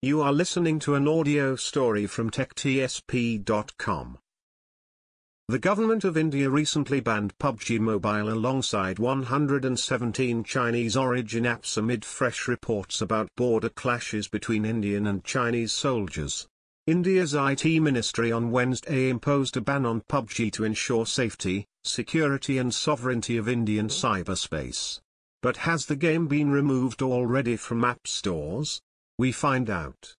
You are listening to an audio story from TechTSP.com. The government of India recently banned PUBG Mobile alongside 117 Chinese origin apps amid fresh reports about border clashes between Indian and Chinese soldiers. India's IT ministry on Wednesday imposed a ban on PUBG to ensure safety, security and sovereignty of Indian cyberspace. But has the game been removed already from app stores? We find out.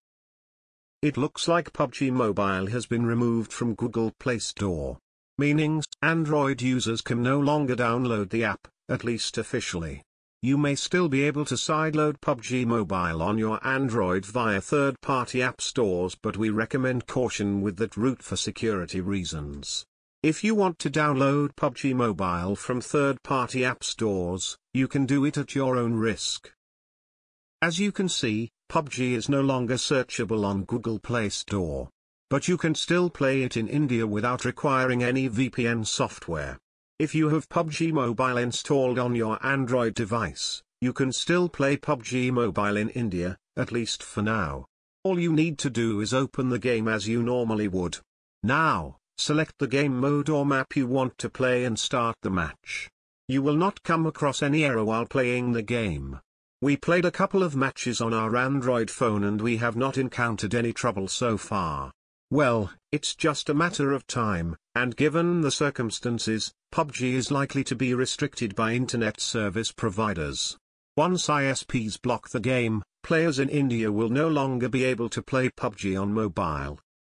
It looks like PUBG Mobile has been removed from Google Play Store. Meaning, Android users can no longer download the app, at least officially. You may still be able to sideload PUBG Mobile on your Android via third-party app stores but we recommend caution with that route for security reasons. If you want to download PUBG Mobile from third-party app stores, you can do it at your own risk. As you can see, PUBG is no longer searchable on Google Play Store. But you can still play it in India without requiring any VPN software. If you have PUBG Mobile installed on your Android device, you can still play PUBG Mobile in India, at least for now. All you need to do is open the game as you normally would. Now, select the game mode or map you want to play and start the match. You will not come across any error while playing the game. We played a couple of matches on our Android phone and we have not encountered any trouble so far. Well, it's just a matter of time, and given the circumstances, PUBG is likely to be restricted by internet service providers. Once ISPs block the game, players in India will no longer be able to play PUBG on mobile.